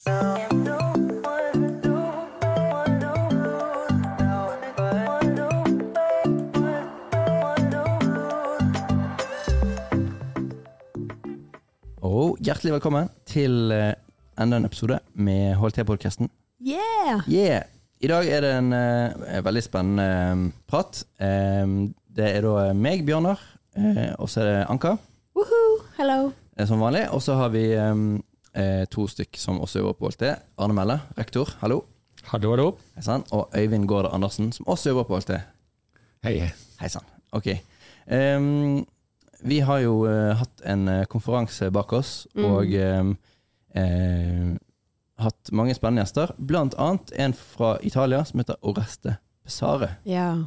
Og hjertelig velkommen til eh, enda en episode med HLT-podkasten. Yeah! Yeah! I dag er det en uh, veldig spennende eh, prat. Um, det er da meg, Bjørnar, uh, og så er det Anka, Woohoo! Hello! som vanlig. Og så har vi eh, eh, to stykk som også jobber på OLT. Arne Melle, rektor, hallo. Hallo, hallo. Hei sann. Og Øyvind Gaarde Andersen, som også jobber på OLT. Hei. Hei sann. Ok. Um, vi har jo uh, hatt en uh, konferanse bak oss, og um, eh, hatt mange spennende gjester. Blant annet en fra Italia som heter Oreste Pesare. Ja.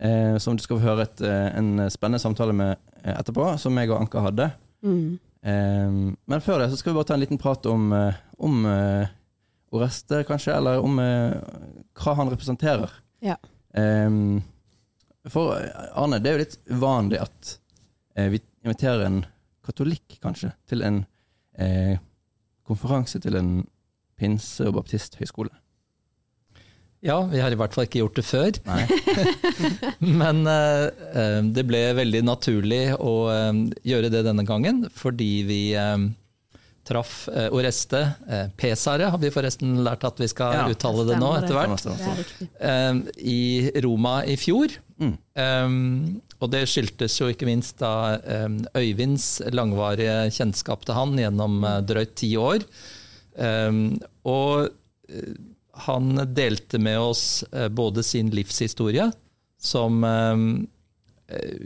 Eh, som du skal få høre et, en spennende samtale med etterpå, som jeg og Anka hadde. Mm. Ehm, men før det så skal vi bare ta en liten prat om, eh, om eh, Oreste, kanskje, eller om eh, hva han representerer. Ja. Ehm, for Arne, det er jo litt uvanlig at vi inviterer en katolikk, kanskje, til en konferanse til en pinse- og baptisthøyskole. Ja, vi har i hvert fall ikke gjort det før. Men eh, eh, det ble veldig naturlig å eh, gjøre det denne gangen, fordi vi eh, traff eh, Oreste. Eh, Pesare har vi forresten lært at vi skal Ja, uttale det nå stemmer det. etter hvert. I Roma i fjor. Mm. Um, og det skyldtes jo ikke minst da um, Øyvinds langvarige kjennskap til han gjennom uh, drøyt ti år. Um, og uh, han delte med oss uh, både sin livshistorie, som eh,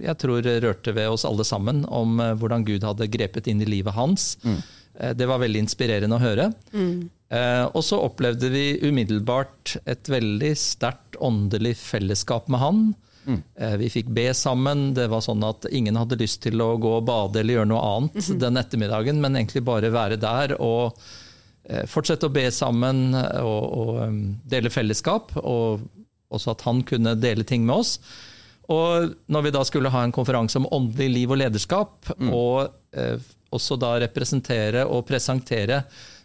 jeg tror rørte ved oss alle sammen, om uh, hvordan Gud hadde grepet inn i livet hans. Mm. Eh, Det var veldig inspirerende å høre. Mm. og så opplevde vi umiddelbart et veldig sterkt åndelig fellesskap med han. Mm. vi fikk be sammen. Det var sånn at ingen hadde lyst til å gå og bade eller gjøre noe annet den ettermiddagen, men egentlig bare være der og eh, fortsette å be sammen og, og um, dele fellesskap. Og også at han kunne dele ting med oss. Og når vi da skulle ha en konferanse om åndelig liv og lederskap, og eh, også da representere og presentere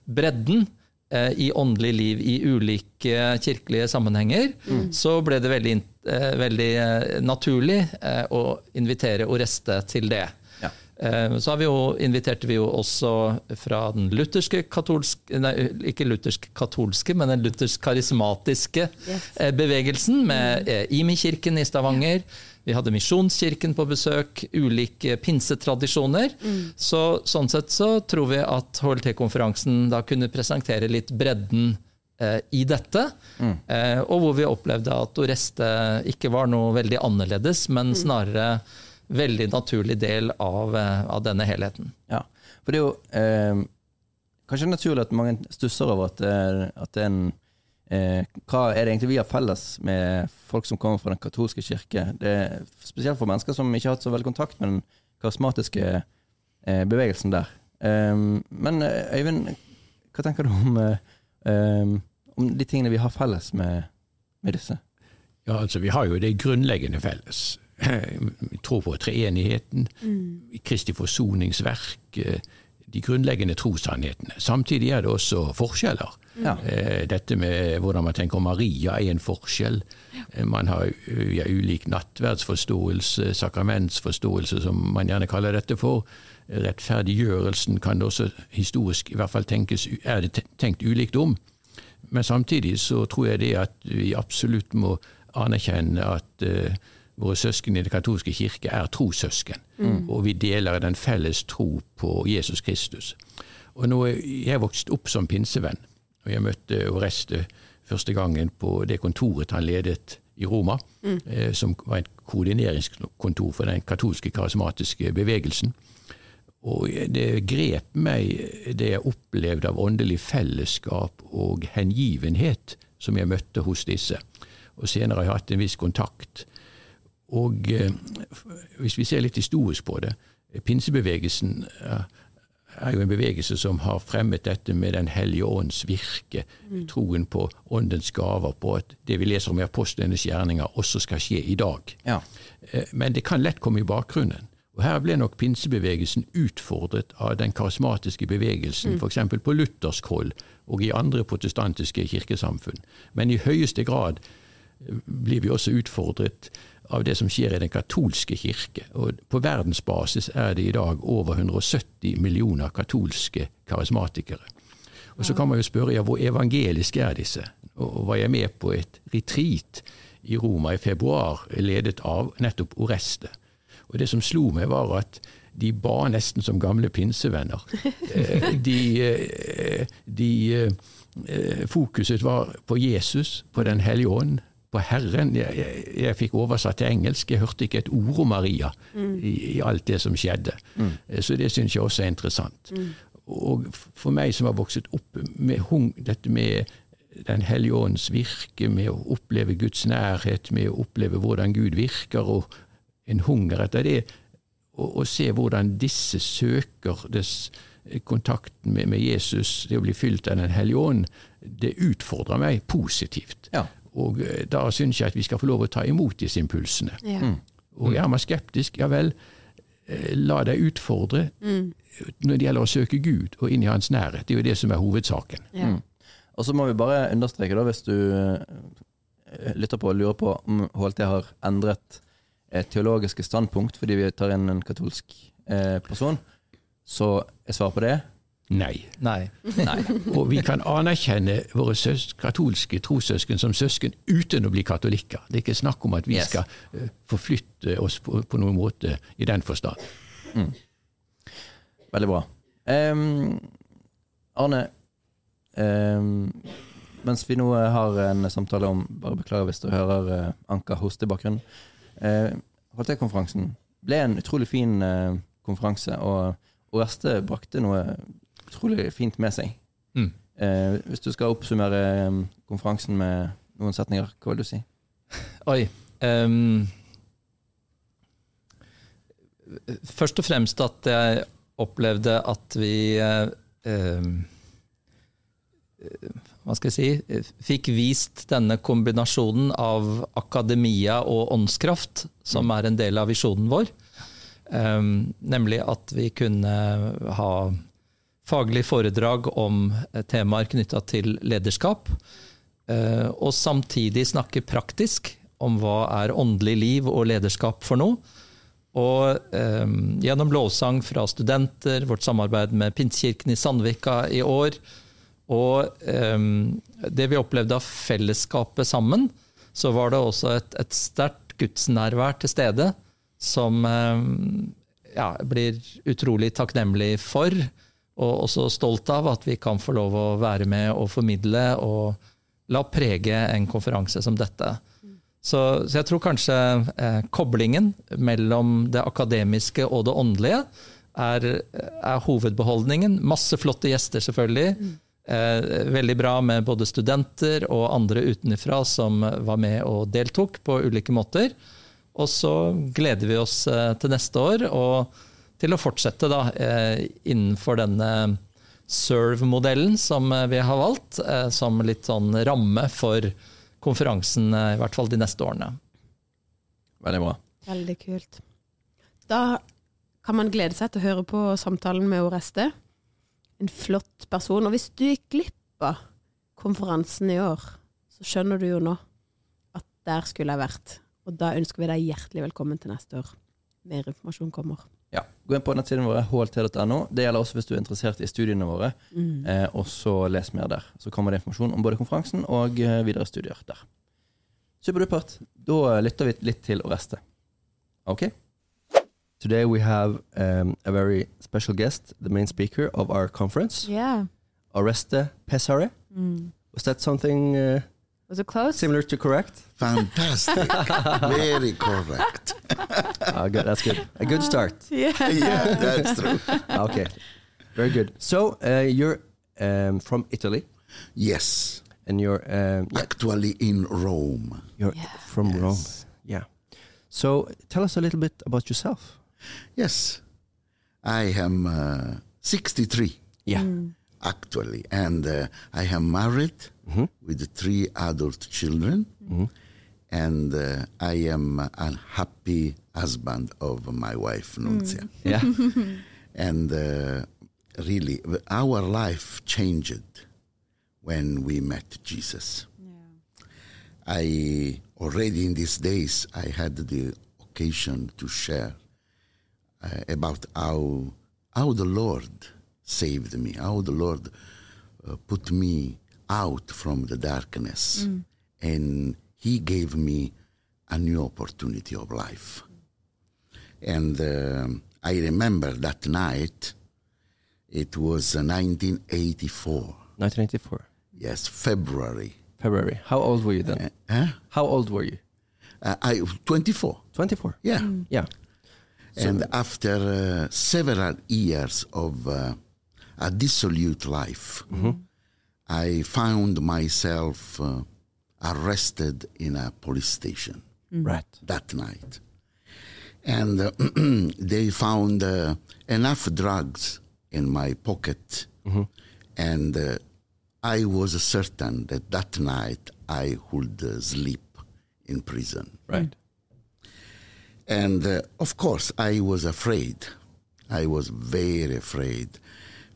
bredden eh, i åndelig liv i ulike kirkelige sammenhenger, så ble det veldig, eh, veldig eh, naturlig eh, å invitere Oreste til det. Ja. Eh, Så har vi jo, inviterte vi jo også fra den lutherske katolske Nei, ikke luthersk-katolske, men den luthersk-karismatiske Yes. eh, bevegelsen med eh, Imi-kirken i Stavanger. Vi hadde Misjonskirken på besøk, ulike pinsetradisjoner. Så, sånn sett så tror vi at HLT-konferansen da kunne presentere litt bredden eh, i dette. Eh, og hvor vi opplevde at Oreste ikke var noe veldig annerledes, men snarere veldig naturlig del av, eh, av denne helheten. Ja, for det er jo eh, kanskje naturlig at mange stusser over at, at en eh, Hva er det egentlig vi har felles med folk som kommer fra den katolske kirke? Det er Spesielt for mennesker som ikke har hatt så veldig kontakt med den karismatiske eh, bevegelsen der. Eh, men eh, Øyvind, hva tenker du om, om de tingene vi har felles med, med disse? Ja, altså Vi har jo det grunnleggende felles. Vi tror på treenigheten, Kristi forsoningsverk, eh, de grunnleggende trossannhetene. Samtidig er det også forskjeller. Ja. Eh, Dette med hvordan man tenker om Maria er en forskjell. Eh, Man har ja, ulik nattverdsforståelse, sakramentsforståelse, som man gjerne kaller dette for. Rettferdiggjørelsen kan det også historisk i hvert fall tenkes, er det tenkt ulikt om. Men samtidig så tror jeg det at vi absolutt må anerkjenne at våre søsken i Den katolske kirke er trossøsken. Og vi deler den felles tro på Jesus Kristus. Og nå jeg vokst opp som pinsevenn, og jeg møtte Oreste første gangen på det kontoret han ledet i Roma, eh, som var et koordineringskontor for den katolske karismatiske bevegelsen. Og det grep meg det jeg opplevde av åndelig fellesskap og hengivenhet som jeg møtte hos disse. Og senere har jeg hatt en viss kontakt. Og eh, hvis vi ser litt historisk på det, pinsebevegelsen eh, er jo en bevegelse som har fremmet dette med Den hellige ånds virke, troen på åndens gaver, på at det vi leser om i apostlenes gjerninger, også skal skje i dag. Ja. Eh, Men det kan lett komme i bakgrunnen. Og Her ble nok pinsebevegelsen utfordret av den karismatiske bevegelsen, f.eks. på luthersk hold og i andre protestantiske kirkesamfunn. Men i høyeste grad blir vi også utfordret av det som skjer i den katolske kirke. Og på verdensbasis er det i dag over 170 millioner katolske karismatikere. Og Så kan man jo spørre ja, hvor evangeliske er disse? Og var jeg med på et retreat i Roma i februar, ledet av nettopp Oreste. Og det som slo meg, var at de ba nesten som gamle pinsevenner. Eh, De, eh, de eh, Fokuset var på Jesus, på Den hellige ånd, på Herren. Jeg, jeg, jeg fikk oversatt til engelsk. Jeg hørte ikke et ord om Maria i, i alt det som skjedde. Mm. Så det syns jeg også er interessant. Og for meg som har vokset opp med hung, dette med Den hellige ånds virke, med å oppleve Guds nærhet, med å oppleve hvordan Gud virker, og en hunger etter det, og, og se hvordan disse søker dess, kontakten med, med Jesus, det å bli fylt av Den hellige ånd, det utfordrer meg positivt. Ja. Og eh, da syns jeg at vi skal få lov å ta imot disse impulsene. Ja. Og er man skeptisk, ja vel, eh, la deg utfordre når det gjelder å søke Gud og inn i hans nærhet. Det er jo det som er hovedsaken. Ja. Og så må vi bare understreke, da, hvis du eh, lytter på og lurer på om HLT har endret teologiske standpunkt fordi vi tar inn en katolsk eh, person, så er svaret på det Nei. Nei. nei. Og vi kan anerkjenne våre søs katolske trossøsken som søsken uten å bli katolikker. Det er ikke snakk om at vi Yes. skal uh, forflytte oss på, på noen måte i den forstand. Veldig bra. Um, Arne, um, mens vi nå har en samtale om Bare beklager hvis du hører uh, Anka hoste i bakgrunnen. Uh, HLT-konferansen ble en utrolig fin uh, konferanse, og Oreste brakte noe utrolig fint med seg. Mm. Eh, hvis du skal oppsummere eh, konferansen med noen setninger, hva vil du si? Oi. Um, først og fremst at jeg opplevde at vi eh, Hva skal jeg si Fikk vist denne kombinasjonen av akademia og åndskraft, som er en del av visjonen vår. Um, nemlig at vi kunne ha faglig foredrag om eh, temaer knytta til lederskap. Eh, og samtidig snakke praktisk om hva er åndelig liv og lederskap for noe. Og eh, gjennom lovsang fra studenter, vårt samarbeid med Pinsekirken i Sandvika i år, og eh, det vi opplevde av fellesskapet sammen, så var det også et, et sterkt gudsnærvær til stede som eh, ja, blir utrolig takknemlig for, og også stolt av at vi kan få lov å være med og formidle og la prege en konferanse som dette. Så, så jeg tror kanskje eh, koblingen mellom det akademiske og det åndelige er, er hovedbeholdningen. Masse flotte gjester, selvfølgelig. Eh, veldig bra med både studenter og andre utenfra som var med og deltok på ulike måter. Og så gleder vi oss eh, til neste år og til å fortsette da, eh, innenfor denne Serve-modellen som eh, vi har valgt, eh, som litt sånn ramme for konferansen, i hvert fall de neste årene. Veldig bra. Veldig kult. Da kan man glede seg til å høre på samtalen med Oreste. En flott person. Og hvis du gikk glipp av konferansen i år, så skjønner du jo nå at der skulle jeg vært. Og da ønsker vi deg hjertelig velkommen til neste år. Mer informasjon kommer. Ja, Gå inn på nettsiden våre, hlt.no. Det gjelder også hvis du er interessert i studiene våre. Eh, og så les mer der. Så kommer det informasjon om både konferansen og eh, videre studier der. Superdupert. Da lytter vi litt til Oreste. Ok? Today we have um, a very special guest, the main speaker of our conference, Yeah. Oreste Pesare. Was that something uh, Was it close? similar to correct? Fantastic. Very correct. Ah, good. That's good. A good start. Yeah. Yeah, that's true. Okay, very good. So uh, you're um, from Italy, Yes. and you're um, yeah, Actually in Rome. you're Yeah. from Rome. Yeah. So tell us a little bit about yourself. Yes. I am uh, 63 Yeah. Actually, and uh, I am married Mhm. with three adult children, and uh, I am a happy husband of my wife, Nunzia. Yeah. And uh, really, our life changed when we met Jesus. I already in these days I had the occasion to share uh, about how how the Lord saved me, how the Lord uh, put me out from the darkness, and He gave me a new opportunity of life. And um I remember that night. It was uh, 1984. 1984, Yes, February. February. How old were you then? Huh? How old were you? Uh, I 24. 24. Yeah. Yeah. and after uh, several years of uh, a dissolute life, I found myself uh, arrested in a police station Right. that night. And uh, they found uh, enough drugs in my pocket. And uh, I was certain that that night I would uh, sleep in prison. Right. And uh, of course, I was afraid. I was very afraid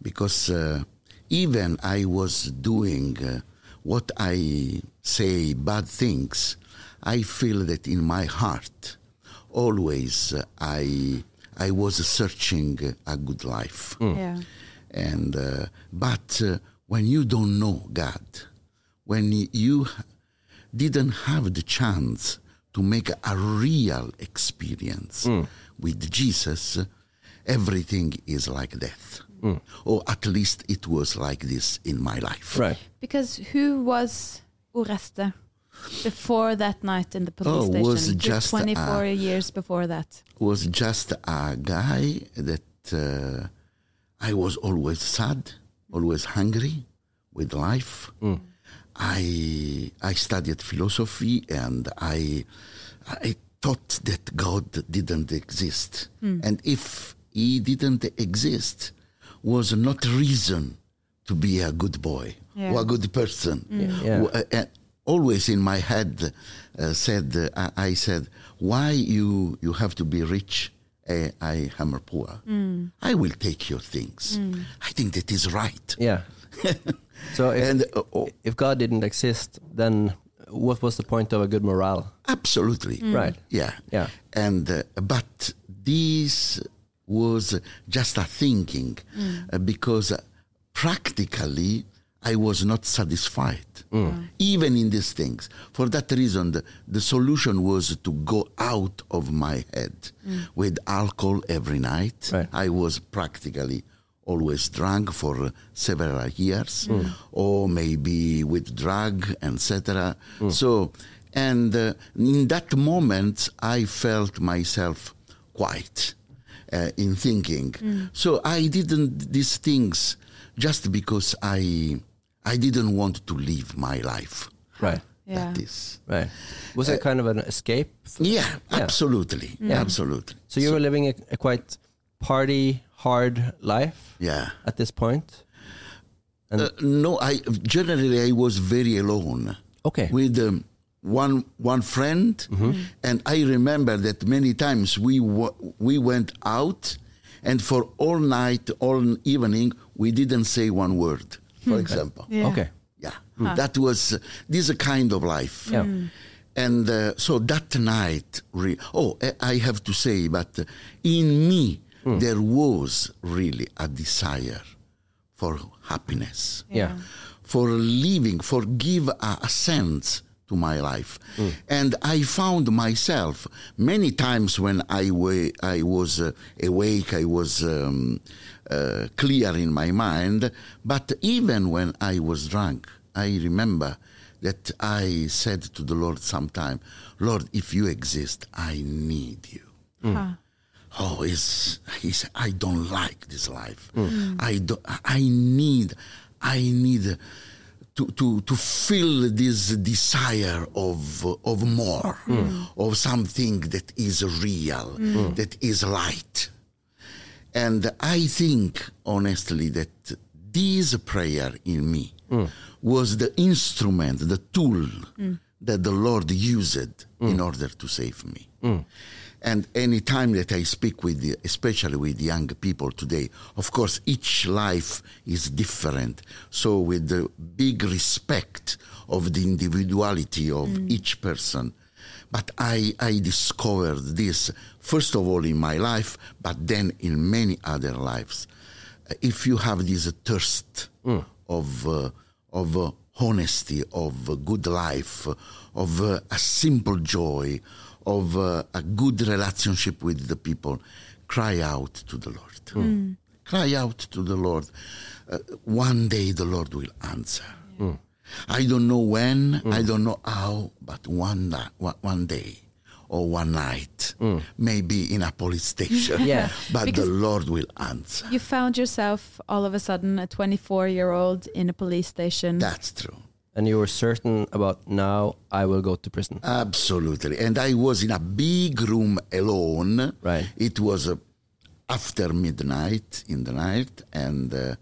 because uh, even I was doing uh, what I say bad things, I feel that in my heart, always uh, I I was searching a good life. Yeah. And uh, but uh, when you don't know God, when you didn't have the chance to make a real experience with Jesus, everything is like death. Or at least it was like this in my life. Right. Because who was Oreste before that night in the police Oh, station? was just, 24 uh, years before that. was just a guy that uh, I was always sad, always hungry with life. I I studied philosophy and I I thought that God didn't exist, and if He didn't exist, was not reason to be a good boy or a good person. Yeah. W- uh, uh, always in my head uh, said uh, I, I said why you you have to be rich? Uh, I am poor. I will take your things. I think that is right. Yeah. so if, and uh, oh, if God didn't exist, then what was the point of a good morale? absolutely. Right. yeah. Yeah. and uh, but this was just a thinking mm. uh, because practically I was not satisfied mm. even in these things. For that reason the, the solution was to go out of my head mm. with alcohol every night. Right. I was practically always drunk for several years or maybe with drug etc so and uh, in that moment i felt myself quiet uh, in thinking so i didn't these things just because i i didn't want to live my life Right. Yeah. that is Right. Was it kind of an escape? yeah, Yeah. absolutely absolutely So you were living a, a quite party hard life yeah at this point? And Uh, no, I generally I was very alone okay. with um, one one friend, and I remember that many times we w- we went out, and for all night, all evening, we didn't say one word. For example, Yeah. Okay. yeah, that was uh, this is a kind of life. Yeah. And uh, so that night, re- oh, I I have to say, but uh, in me there was really a desire for happiness Yeah. for living, for give a, a sense to my life. And I found myself many times when I, wa- I was uh, awake, I was um, uh, clear in my mind, but even when I was drunk, I remember that I said to the Lord sometime, Lord, if you exist, I need you Huh. oh is he said i don't like this life i don't i need i need to, to, to feel this desire of of more hmm. of something that is real hmm. that is light. And i think honestly that this prayer in me hmm. was the instrument the tool that the Lord used in order to save me. And any time that I speak with, the, especially with young people today, of course, each life is different. So, with the big respect of the individuality of each person, but I, I discovered this first of all in my life, but then in many other lives. Uh, If you have this thirst of uh, of uh, honesty, of a good life, of uh, a simple joy, of uh, a good relationship with the people, cry out to the Lord. Hmm. Hmm. Cry out to the Lord. Uh, one day the Lord will answer. Hmm. I don't know when, I don't know how, but one, da- one- day or one night, maybe in a police station, Yeah. but Because- the Lord will answer. You found yourself all of a sudden a 24 year old in a police station. That's true. And you were certain about now I will go to prison. Absolutely. And I was in a big room alone. Right. It was uh, after midnight in the night, and uh,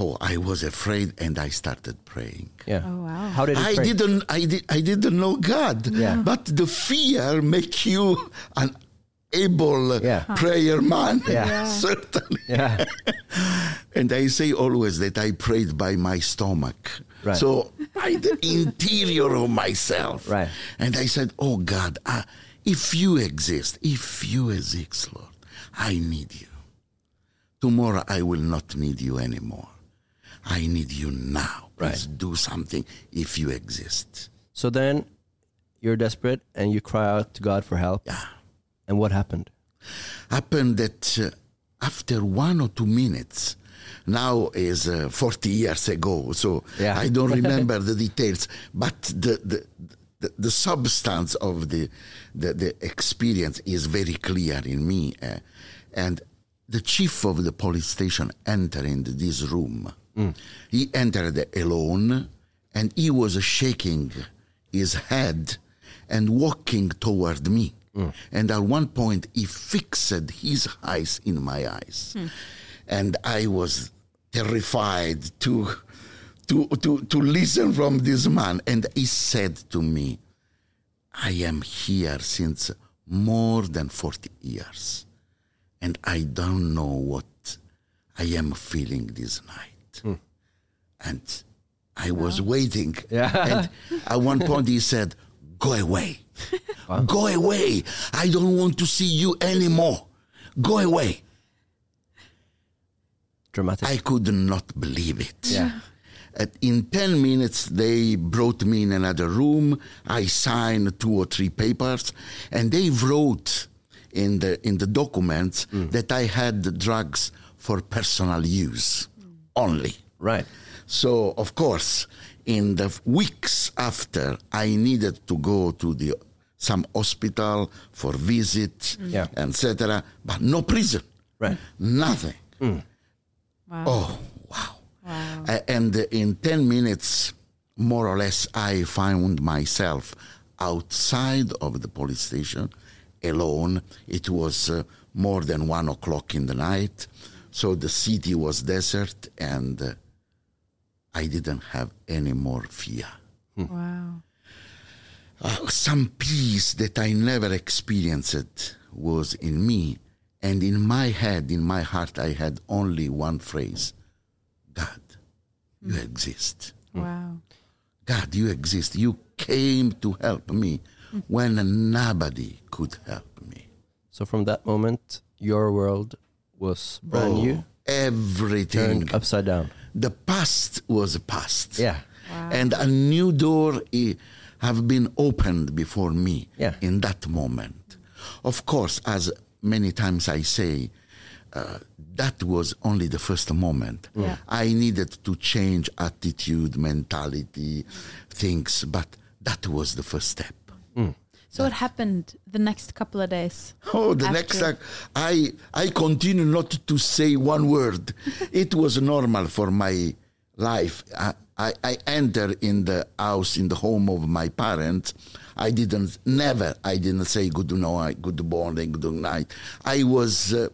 oh, I was afraid, and I started praying. Yeah. Oh, wow. How did you I pray? didn't, I, did, I didn't know God, Yeah. but the fear make you an able Yeah. prayer man. Yeah. Certainly. Yeah. And I say always that I prayed by my stomach. Right. So by the interior of myself. Right. And I said, Oh God, uh, if you exist, if you exist, Lord, I need you. Tomorrow I will not need you anymore. I need you now. Please do something if you exist. So then you're desperate and you cry out to God for help. Yeah. And what happened? happened that uh, after one or two minutes, now is uh, 40 years ago, so Yeah. I don't remember the details, but the, the, the, the substance of the, the, the experience is very clear in me. Uh, and the chief of the police station entered into this room. He entered alone and he was shaking his head and walking toward me. Mm. And at one point, he fixed his eyes in my eyes. Hmm. And I was terrified to, to, to, to listen from this man. And he said to me, I am here since more than 40 years. And I don't know what I am feeling this night. Hmm. And I was waiting. Yeah. And at one point he said, Go away. Go away. I don't want to see you anymore. Go away. Dramatic. I could not believe it. Yeah. At, in 10 minutes, they brought me in another room. I signed two or three papers, and they wrote in the, in the documents mm. that I had the drugs for personal use only. right. So, of course, in the weeks after, I needed to go to the some hospital for visits, Yeah. etc. But no prison, Right. nothing. Wow. Oh, wow. Wow. A- and in 10 minutes, more or less, I found myself outside of the police station alone. It was uh, more than one o'clock in the night. So the city was desert, and uh, I didn't have any more fear. Wow. Uh, some peace that I never experienced was in me. And in my head, in my heart, I had only one phrase God, you exist. Wow. God, you exist. You came to help me when nobody could help me. So from that moment, your world was brand Oh, new, Everything. turned upside down. The past was past. Yeah. And a new door have been opened before me Yeah. in that moment. Of course, as many times I say, uh, that was only the first moment. Yeah. I needed to change attitude, mentality, things, but that was the first step. So what happened the next couple of days? Oh, the After- next time I I continue not to say one word. it was normal for my life. I, I, I enter in the house in the home of my parents. I didn't never. I didn't say good night, good morning, good night. I was uh,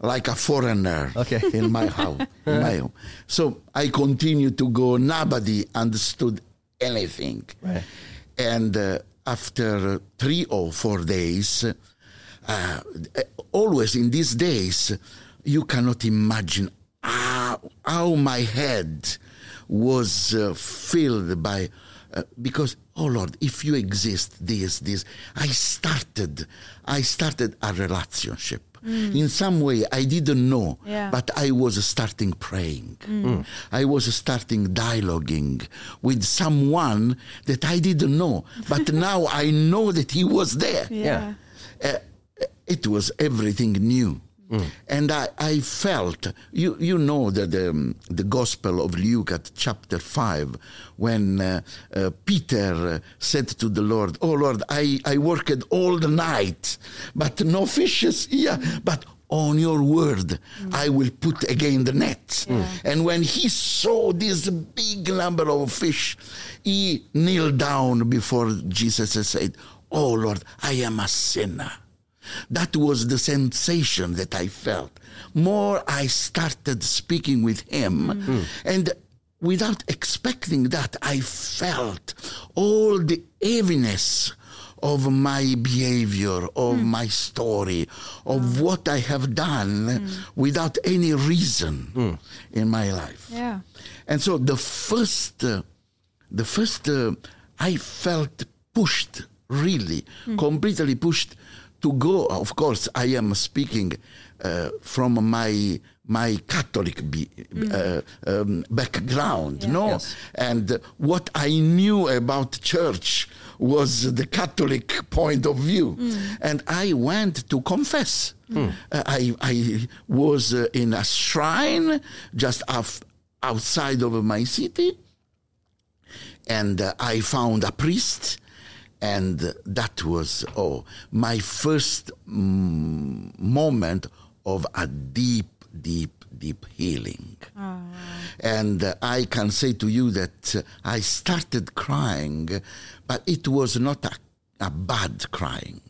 like a foreigner Okay. in my house. in my home. So I continued to go. Nobody understood anything. Right. And uh, after three or four days, uh, always in these days, you cannot imagine how, how my head was uh, filled by uh, because oh lord if you exist this this i started i started a relationship. In some way i didn't know Yeah. but i was starting praying. I was starting dialoguing with someone that i didn't know but now i know that he was there. Yeah. uh, it was everything new. And I, I felt, you, you know that the, the Gospel of Luke at chapter 5, when uh, uh, Peter said to the Lord, Oh Lord, I, I worked all the night, but no fishes here, but on your word I will put again the net. And when he saw this big number of fish, he kneeled down before Jesus and said, Oh Lord, I am a sinner. That was the sensation that I felt. More I started speaking with him, and without expecting that, I felt all the heaviness of my behavior, of my story, of what I have done without any reason in my life. Yeah. And so the first, uh, the first, uh, I felt pushed, really, completely pushed to go. Of course, I am speaking uh, from my my Catholic be, uh, um, background, no, Yes. and what I knew about church was the Catholic point of view, and I went to confess. Uh, I I was uh, in a shrine just off, outside of my city, and uh, I found a priest, and that was oh my first mm, moment of a deep, deep, deep healing. And uh, I can say to you that uh, I started crying, but it was not a, a bad crying.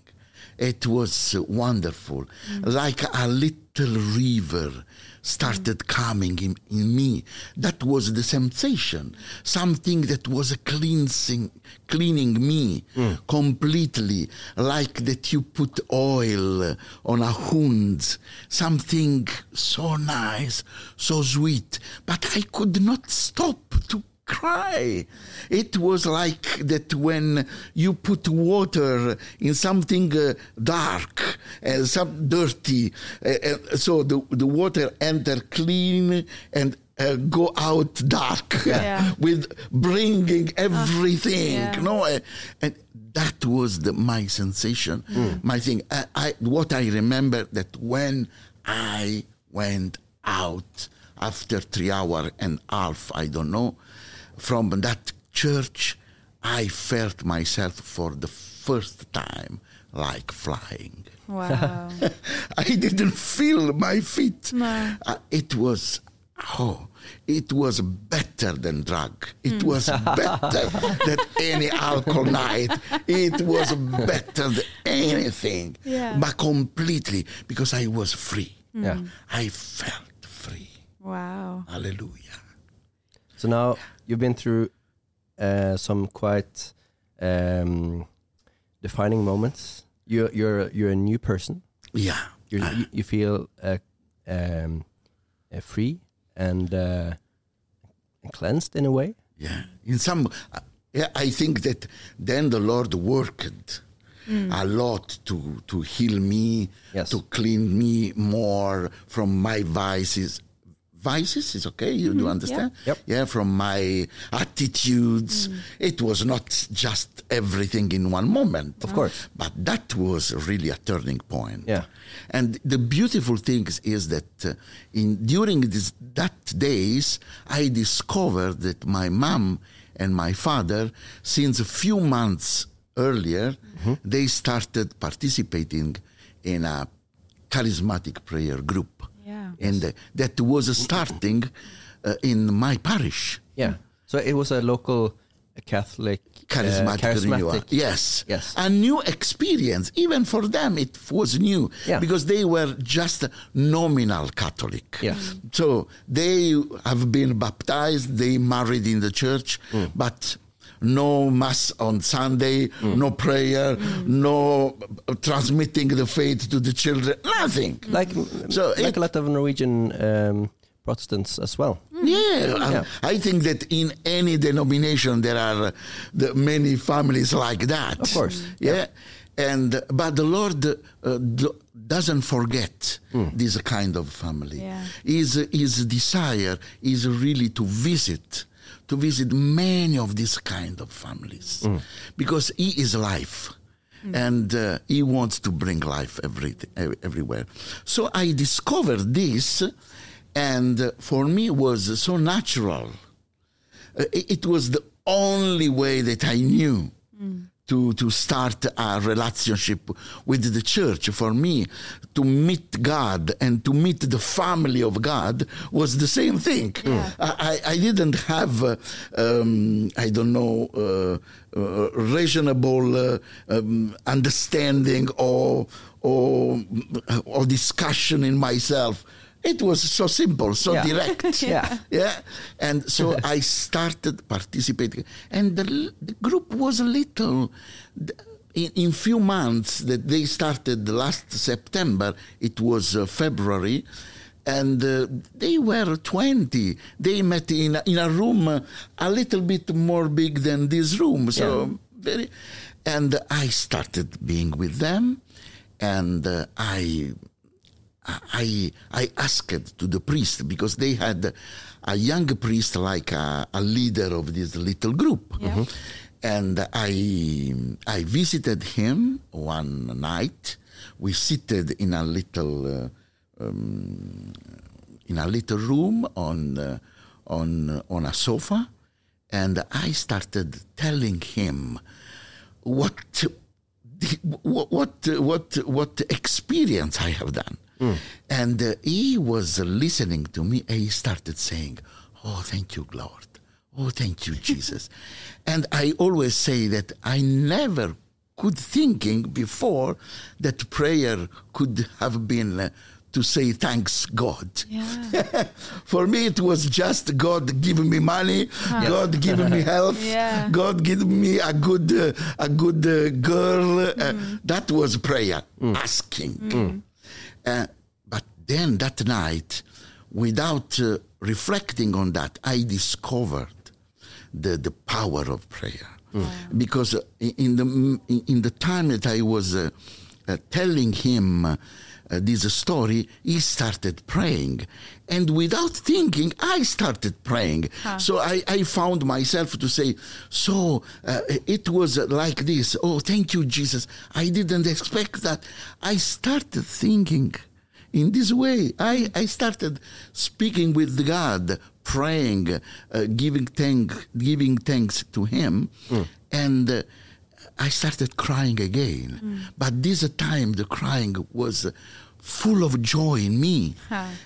It was wonderful, like a little river started coming in, in me. That was the sensation, something that was cleansing, cleaning me mm. completely, like that you put oil on a wound, something so nice, so sweet. But I could not stop to cry. It was like that when you put water in something uh, dark and some dirty, uh, uh, so the, the water enter clean and uh, go out dark Yeah. with bringing everything. yeah. No, uh, and that was the, my sensation, my thing. I, I, what I remember that when I went out after three hour and half, I don't know, from that church, I felt myself for the first time like flying. Wow. I didn't feel my feet. No. Uh, it was, oh, it was better than drug. It was better than any alcohol night. It was better than anything. Yeah. But completely, because I was free. Yeah. I felt free. wow. Hallelujah. So now you've been through uh, some quite um, defining moments. You're you're you're a new person. Yeah. You're, you, you feel uh, um, uh, free and, uh, cleansed in a way. Yeah, in some, uh, yeah, I think that then the Lord worked a lot to to heal me, Yes. to clean me more from my vices. Vices is okay. You do mm, understand? Yep. Yeah, from my attitudes. Mm. It was not just everything in one moment. Of course. But that was really a turning point. Yeah. And the beautiful thing is that uh, in during this, that days, I discovered that my mom and my father, since a few months earlier, mm-hmm. they started participating in a charismatic prayer group. Yeah. And uh, that was starting uh, in my parish. Yeah. So it was a local Catholic uh, charismatic, renewal. Yes. Yes. A new experience. Even for them, it was new Yeah. because they were just nominal Catholic. Yes. So they have been baptized, they married in the church, Mm. but no mass on Sunday, no prayer, no uh, transmitting the faith to the children, nothing. Like, So like it- a lot of Norwegian um, Protestants as well. Yeah, Yeah. I think that in any denomination there are the many families like that. Of course. Yeah, and but the Lord uh, do, doesn't forget this kind of family. Yeah. His his desire is really to visit, to visit many of these kind of families, because He is life. And uh, he wants to bring life every, everywhere. So I discovered this, and uh, for me it was so natural. Uh, it, it was the only way that I knew to, to start a relationship with the church. For me, to meet God and to meet the family of God was the same thing. I, I I didn't have, uh, um, I don't know, uh, uh, reasonable uh, um, understanding or, or, or discussion in myself. It was so simple, so Yeah. direct. Yeah. Yeah, and so I started participating, and the, the group was a little. In, in few months that they started last September, it was uh, February, and uh, they were 20. They met in a, in a room uh, a little bit more big than this room, so very. And I started being with them, and uh, I I I asked to the priest because they had a young priest like a, a leader of this little group, and I I visited him one night. We seated in a little uh, um, in a little room on uh, on on a sofa, and I started telling him what what what what what experience I have done. And uh, he was listening to me and he started saying, Oh, thank you, Lord. Oh, thank you, Jesus. and I always say that I never could thinking before that prayer could have been uh, to say thanks God. Yeah. For me, it was just God giving me money, God giving me health, Yeah. God giving me a good, uh, a good uh, girl. Uh, that was prayer, asking. Uh, but then that night, without uh, reflecting on that, I discovered the, the power of prayer. Because uh, in the, in the time that I was uh, uh, telling him uh, this story, he started praying. And without thinking, I started praying. So I, I found myself to say, So uh, it was like this. Oh, thank you, Jesus. I didn't expect that. I started thinking in this way. I, I started speaking with God, praying, uh, giving, thank, giving thanks to Him. And uh, I started crying again. But this time, the crying was full of joy in me.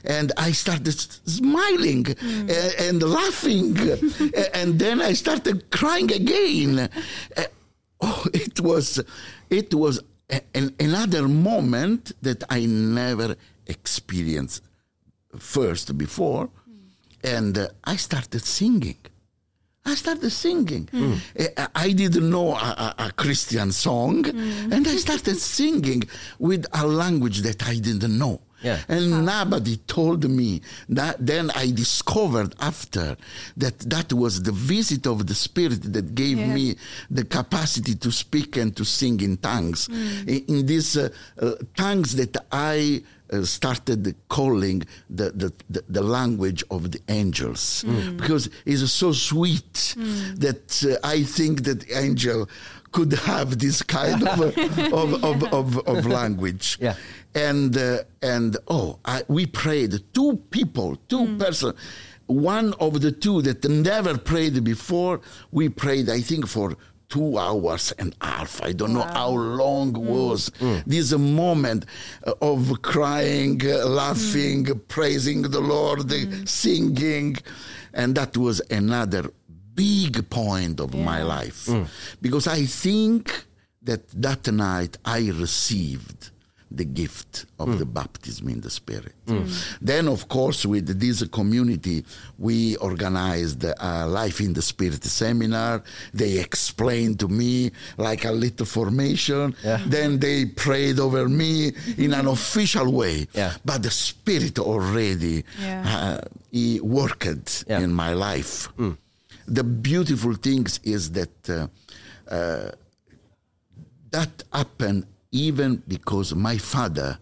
And I started s- smiling a- and, laughing. And then I started crying again. Uh, oh, it was, it was a- an, another moment that I never experienced first before. And uh, I started singing. I started singing. Uh, I didn't know a, a, a Christian song, and I started singing with a language that I didn't know. Yeah. And nobody told me that. Then I discovered after that that was the visit of the Spirit that gave Yeah. me the capacity to speak and to sing in tongues. In, in these uh, uh, tongues that I started calling the, the, the, the language of the angels because it's so sweet that uh, I think that angel could have this kind of, of, of, of, of language. Yeah. And, uh, and oh, I, we prayed, two people, two persons. One of the two that never prayed before, we prayed, I think, for two hours and a half. I don't know how long was this moment uh, of crying, uh, laughing, praising the Lord, uh, singing. And that was another big point of my life. Because I think that that night I received the gift of the baptism in the Spirit. Then, of course, with this community, we organized a Life in the Spirit seminar. They explained to me like a little formation. Then they prayed over me in an official way. Yeah. But the Spirit already Yeah. uh, he worked Yeah. in my life. The beautiful things is that uh, uh, that happened even because my father,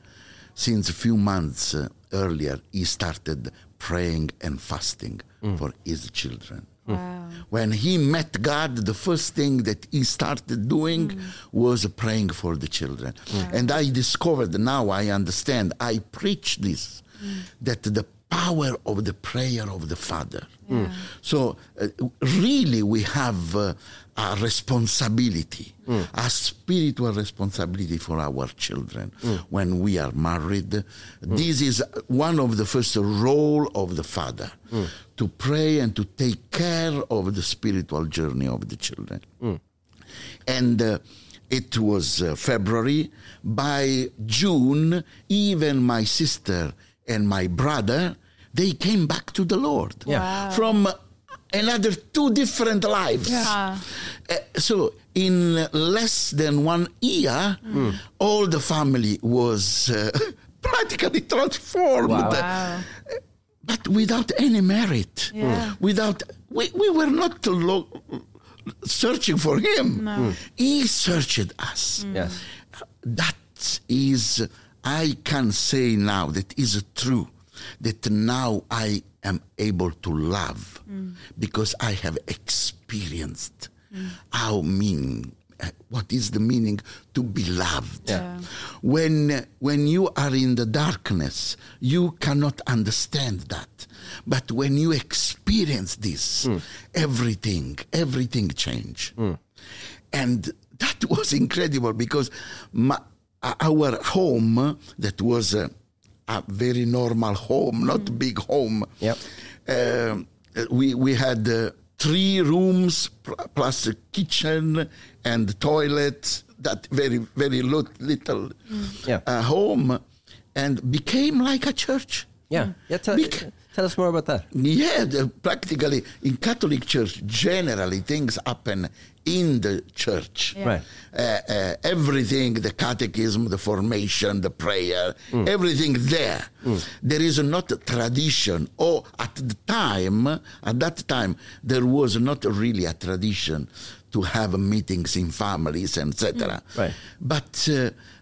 since a few months uh, earlier, he started praying and fasting mm. for his children. Mm. Wow. When he met God, the first thing that he started doing mm. was praying for the children. And I discovered now I understand. I preach this that the power of the prayer of the Father. So, uh, really, we have uh, a responsibility, a spiritual responsibility for our children when we are married. This is one of the first role of the Father to pray and to take care of the spiritual journey of the children. And uh, it was uh, February. By June, even my sister and my brother, they came back to the Lord Yeah. from another two different lives. Yeah. Uh, so in less than one year, all the family was uh, practically transformed. Wow. Wow. But without any merit, Yeah. without we, we were not lo- searching for him. He searched us. Yes. That is, I can say now that is true. That now I am able to love because I have experienced how mean. uh, What is the meaning to be loved? Yeah. When when you are in the darkness, you cannot understand that. But when you experience this, everything everything change. And that was incredible because my, our home, that was a, a very normal home, not big home. Yep. Um, we we had uh, three rooms plus a kitchen and toilet. That very very lit- little Yeah. uh, home, and became like a church. Yeah. yeah Bec- tell us more about that. Yeah, the, practically in Catholic Church, generally things happen in the church. Yeah. Right. Uh, uh, everything, the catechism, the formation, the prayer, everything there. There is not a tradition, or at the time, at that time, there was not really a tradition to have meetings in families, etc. Right. But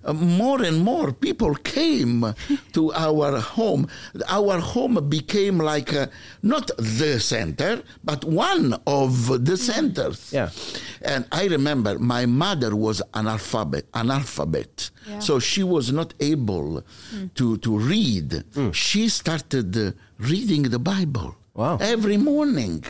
uh, more and more people came to our home. Our home became like uh, not the center, but one of the centers. Yeah. And I remember my mother was analphabet, analphabet. Yeah. so she was not able to to read. She started uh, reading the Bible. Wow. Every morning.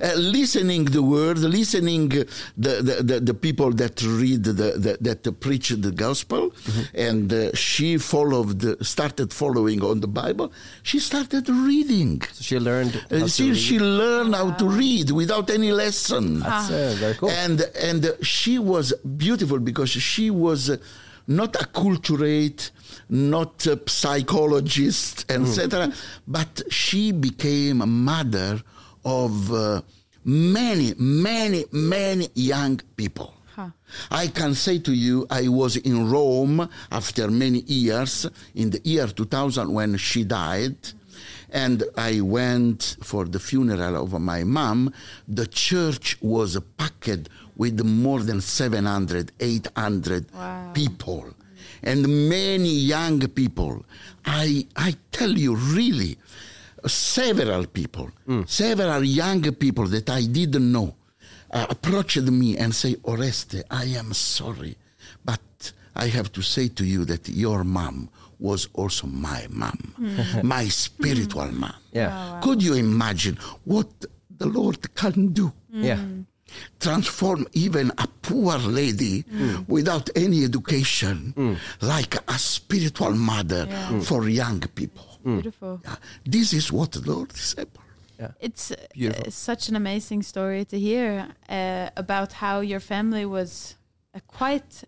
Uh, listening the word, listening the, the, the, the people that read the, the that preach the gospel, and uh, she followed, started following on the Bible. She started reading. So she learned. how Uh, to she, read. she learned how to read without any lesson. That's uh, very cool. And and uh, she was beautiful because she was uh, not acculturate, not a psychologist, etc. But she became a mother of uh, many, many, many young people. Huh. I can say to you, I was in Rome after many years, in the year 2000 when she died, and I went for the funeral of my mom. The church was packed with more than 700, 800 Wow. people, and many young people. I, I tell you, really, several people, several young people that I didn't know uh, approached me and say, Oreste, I am sorry, but I have to say to you that your mom was also my mom, mm. my spiritual mom. Yeah. Oh, Could you imagine what the Lord can do? Mm. Yeah. transform even a poor lady mm. without any education like a spiritual mother for young people. Beautiful. Yeah, This is what the Lord is able. It's uh, such an amazing story to hear uh, about how your family was uh, quite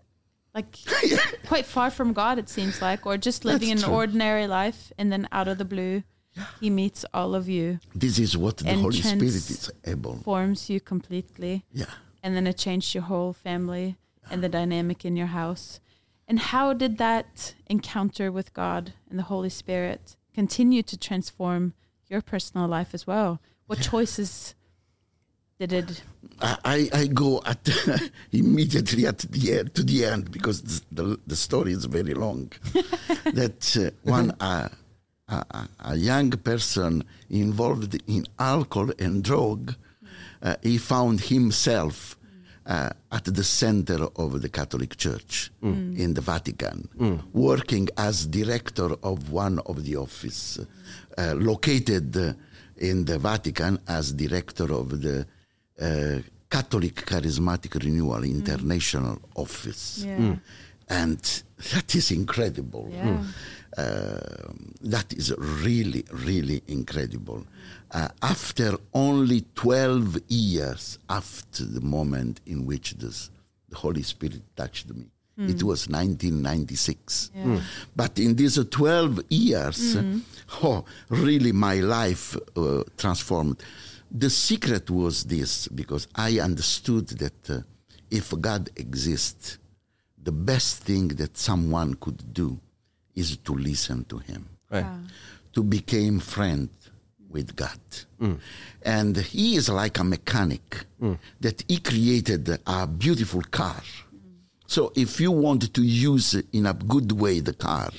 like quite far from God, it seems like, or just living That's an true. ordinary life, and then out of the blue, He meets all of you, This is what the Holy Spirit is able. forms you completely, Yeah. and then it changed your whole family and the dynamic in your house. And how did that encounter with God and the Holy Spirit continue to transform your personal life as well? What choices did it? I, I go at immediately at the end to the end because the the, story is very long. that uh, one uh, a, a- a young person involved in alcohol and drug, uh, he found himself uh, at the center of the Catholic Church in the Vatican, working as director of one of the office uh, located uh, in the Vatican as director of the uh, Catholic Charismatic Renewal International Office. Yeah. And that is incredible. Yeah. Uh, that is really, really incredible. Uh, after only 12 years after the moment in which this, the Holy Spirit touched me, it was 1996. But in these 12 years, oh, really my life uh, transformed. The secret was this because I understood that uh, if God exists, the best thing that someone could do is to listen to him Right. Ah. to become friend with God. Mm. And he is like a mechanic mm. that he created a beautiful car. So if you want to use in a good way the car,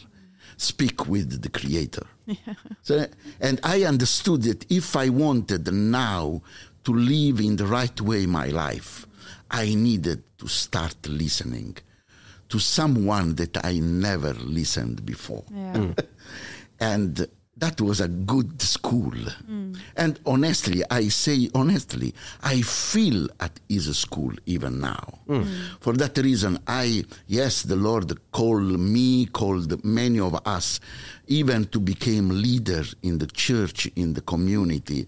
speak with the creator. So, and I understood that if I wanted now to live in the right way my life, I needed to start listening to someone that I never listened before. Yeah. Mm. And that was a good school. Mm. And honestly, I say honestly, I feel at his school even now. Mm. For that reason, I, yes, the Lord called me, called many of us, even to become leader in the church, in the community.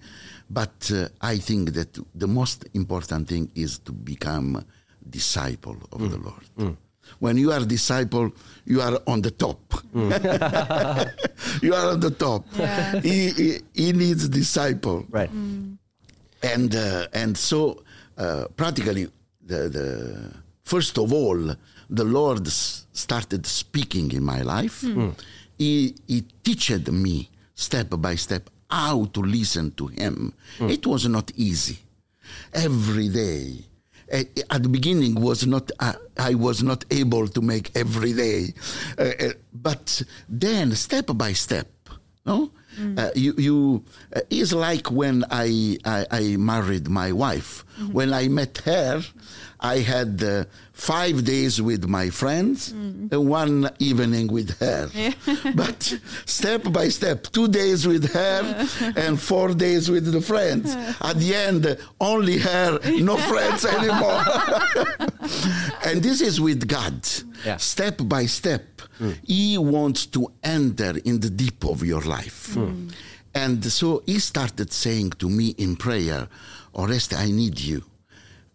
But uh, I think that the most important thing is to become disciple of the Lord. When you are disciple, you are on the top. Mm. you are on the top. Yeah. He, he, he needs disciple. Right. Mm. and uh, and so uh, practically the, the first of all the lord s- started speaking in my life. Mm. He he teached me step by step how to listen to him. It was not easy. Every day at the beginning was not uh, I was not able to make every day, Uh, uh, but then step by step, no, uh, you you uh, it's like when I, I I married my wife. When I met her, I had uh, five days with my friends, mm. and one evening with her. but step by step, two days with her, and four days with the friends. At the end, only her, no friends anymore. and this is with God. Yeah. Step by step, hmm. He wants to enter in the deep of your life. Hmm. And so He started saying to me in prayer, Oreste, I need you.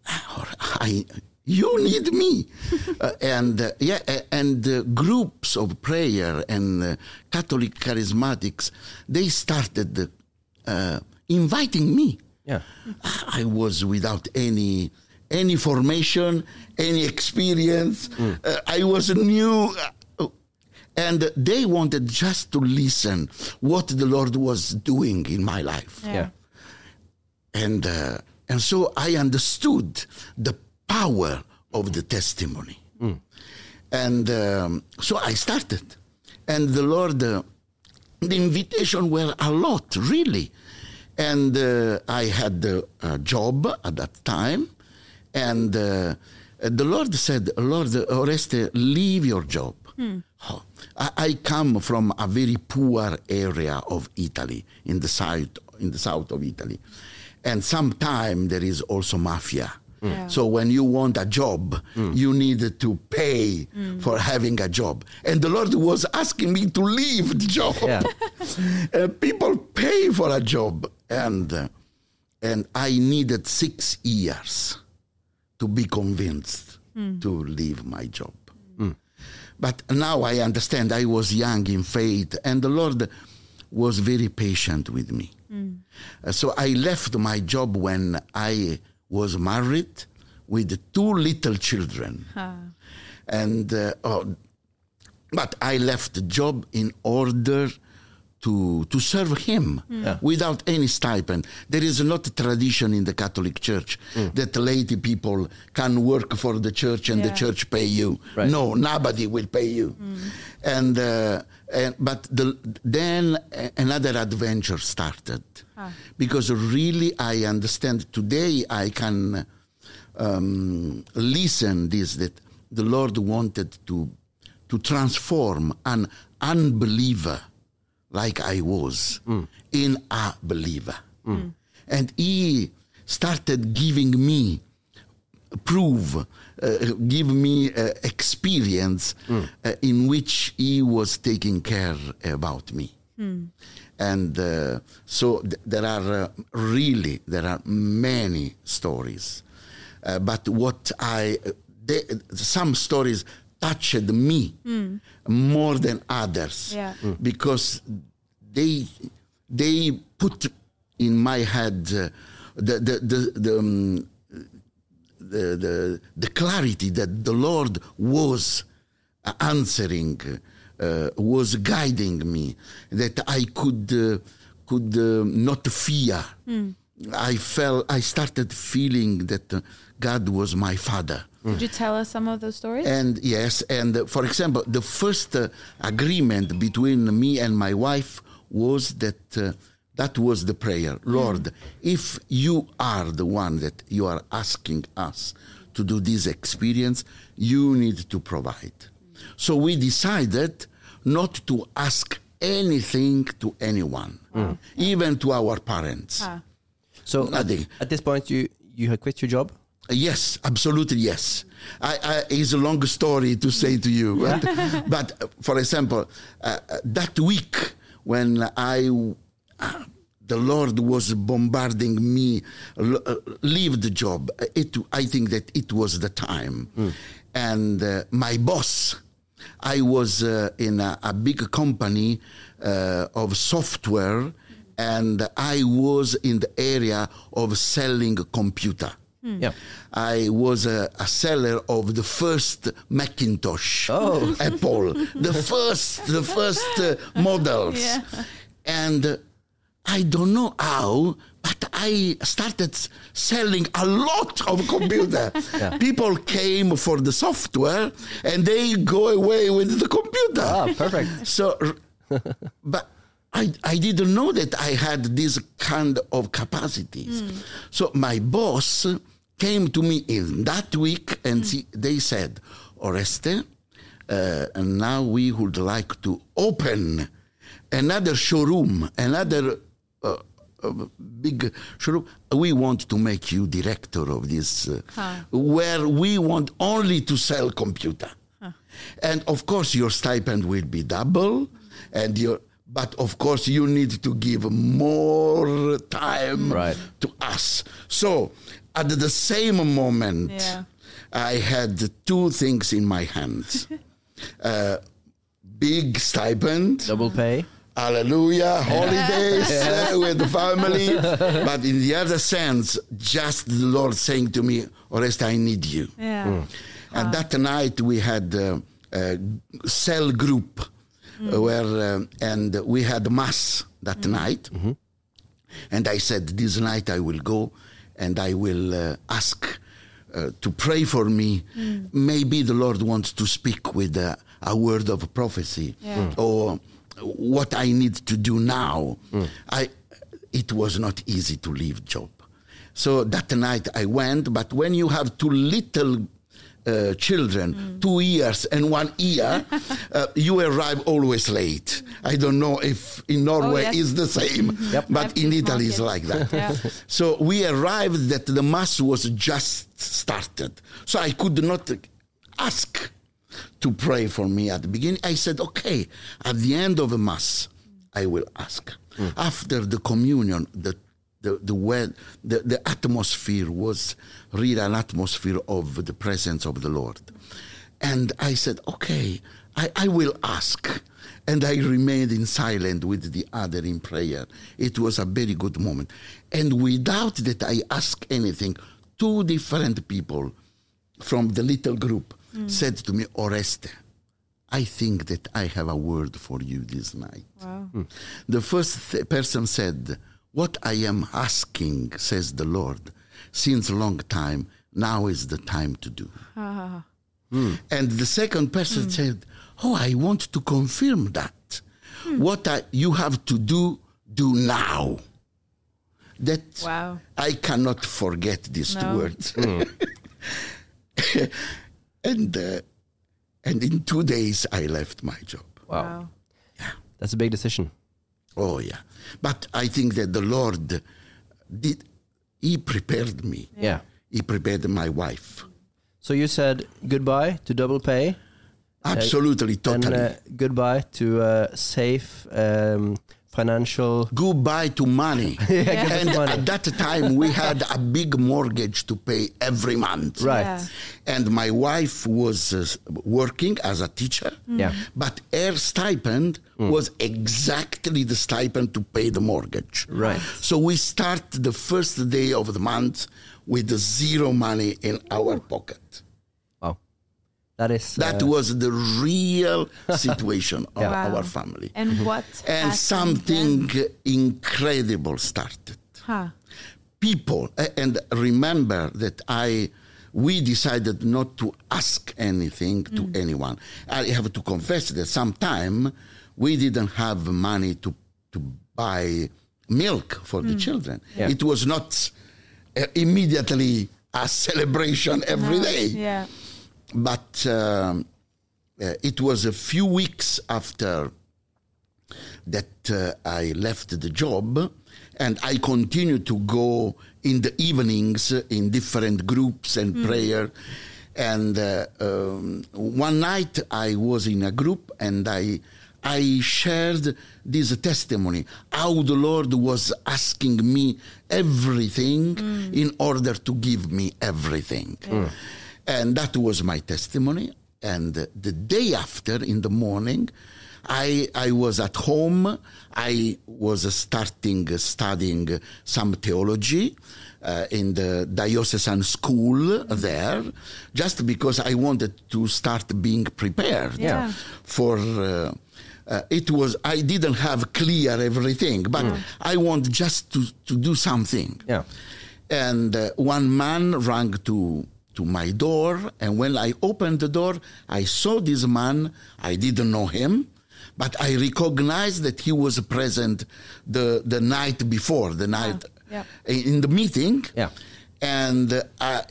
Ah, or I, you need me. Uh, and uh, yeah, uh, and uh, groups of prayer and uh, Catholic charismatics, they started uh, inviting me. Yeah. I was without any any formation, any experience. Uh, I was new, uh, and they wanted just to listen what the Lord was doing in my life, Yeah. and uh, and so I understood the power of the testimony, and um, so I started, and the Lord. Uh, the invitation were a lot, really. And uh, I had uh, a job at that time. And uh, the Lord said, Lord Oreste, leave your job. Oh, I, I come from a very poor area of Italy, in the south, in the south of Italy. And sometimes there is also mafia. Yeah. So when you want a job, you need to pay for having a job. And the Lord was asking me to leave the job. Yeah. Uh, people pay for a job, and uh, and I needed six years to be convinced to leave my job. But now I understand I was young in faith, and the Lord was very patient with me. Uh, so I left my job when I was married with two little children. And uh, oh, but I left the job in order to to serve him without any stipend. There is not a tradition in the Catholic Church that lady people can work for the church and the church pay you. Right. No, nobody will pay you. And, uh, and but the, then another adventure started. Ah. Because really I understand today I can um, listen this that the Lord wanted to to transform an unbeliever like I was mm. in a believer. Mm. And he started giving me prove, uh, give me uh, experience uh, in which he was taking care about me. And uh, so th- there are uh, really there are many stories, uh, but what I they, some stories touched me more than others. Yeah. because they they put in my head uh, the the the, the um, the, the, the clarity that the Lord was answering, uh, was guiding me, that I could uh, could uh, not fear. I felt I started feeling that uh, God was my Father. Could you tell us some of those stories? And yes, and uh, for example, the first uh, agreement between me and my wife was that uh, that was the prayer Lord, if you are the one that you are asking us to do this experience, you need to provide. So we decided not to ask anything to anyone, even to our parents. Ah. So at, Nothing. at this point, you you had quit your job. Yes, absolutely yes. I, I, it's a long story to say to you, but, but uh, for example, uh, uh, that week when I, uh, the Lord was bombarding me, l- uh, leave the job. It, I think that it was the time, and uh, my boss. I was uh, in a, a big company uh, of software, and I was in the area of selling computer. Yeah. I was a, a seller of the first Macintosh, Oh. Apple, the first, the first uh, models, Yeah. and uh, I don't know how, but I started selling a lot of computer. People came for the software, and they go away with the computer. Ah, perfect. So, but I, I didn't know that I had this kind of capacities. So my boss came to me in that week and see, they said, Oreste, uh, and now we would like to open another showroom, another uh, uh, big showroom. We want to make you director of this, uh, where we want only to sell computer. And of course, your stipend will be double, and your but of course you need to give more time Right. to us. So at the same moment, Yeah. I had two things in my hands: uh, big stipend. Double pay. Hallelujah, holidays uh, with the family. but in the other sense, just the Lord saying to me, Oreste, I need you. Yeah. And that night we had uh, a cell group uh, where, um, and we had mass that night. And I said, this night I will go and I will uh, ask uh, to pray for me. Maybe the Lord wants to speak with uh, a word of prophecy Yeah. Mm. or what I need to do now. I, it was not easy to leave job. So that night I went, but when you have two little uh, children, two years and one year, uh, you arrive always late. I don't know if in Norway yes. is the same, Yep. but in Italy it's like that. Yeah. So we arrived that the mass was just started. So I could not ask to pray for me at the beginning. I said, okay, at the end of the mass, I will ask. Hmm. After the communion, the the the, wed- the the atmosphere was really an atmosphere of the presence of the Lord. And I said, okay, I, I will ask. And I remained in silence with the other in prayer. It was a very good moment. And without that I asked anything, two different people from the little group said to me, Oreste, I think that I have a word for you this night. Wow. Hmm. The first th- person said, What I am asking, says the Lord, since a long time, now is the time to do. Ah. And the second person hmm. said, Oh, I want to confirm that. What I, you have to do, do now. That Wow. I cannot forget these two No. words. and, uh, and in two days, I left my job. Wow. Yeah, That's a big decision. Oh, yeah. But I think that the Lord did, He prepared me. Yeah. He prepared my wife. So you said goodbye to double pay Absolutely, totally. and uh, goodbye to uh, safe um, financial. Goodbye to money. Yeah, and money. at that time, we had a big mortgage to pay every month. Right. Yeah. And my wife was uh, working as a teacher. Yeah. But her stipend was exactly the stipend to pay the mortgage. Right. So we start the first day of the month with zero money in our pocket. Wow. That is. That uh, was the real situation of Wow. our family. And what? And something then? incredible started. Huh. People, and remember that I, we decided not to ask anything to Mm. anyone. I have to confess that sometime we didn't have money to, to buy milk for Mm. the children. Yeah. It was not uh, immediately a celebration every No. day Yeah. But um, uh, it was a few weeks after that uh, I left the job, and I continued to go in the evenings in different groups and prayer. And uh, um, one night I was in a group, and I I shared this testimony how the Lord was asking me everything in order to give me everything. And that was my testimony. And the day after, in the morning, I, I was at home. I was starting studying some theology uh, in the diocesan school there, just because I wanted to start being prepared Yeah. for. Uh, uh, it was I didn't have clear everything, but I want just to to do something. Yeah. And uh, one man rang to to my door, and when I opened the door, I saw this man. I didn't know him, but I recognized that he was present the the night before, the night yeah. in the meeting. Yeah. And uh,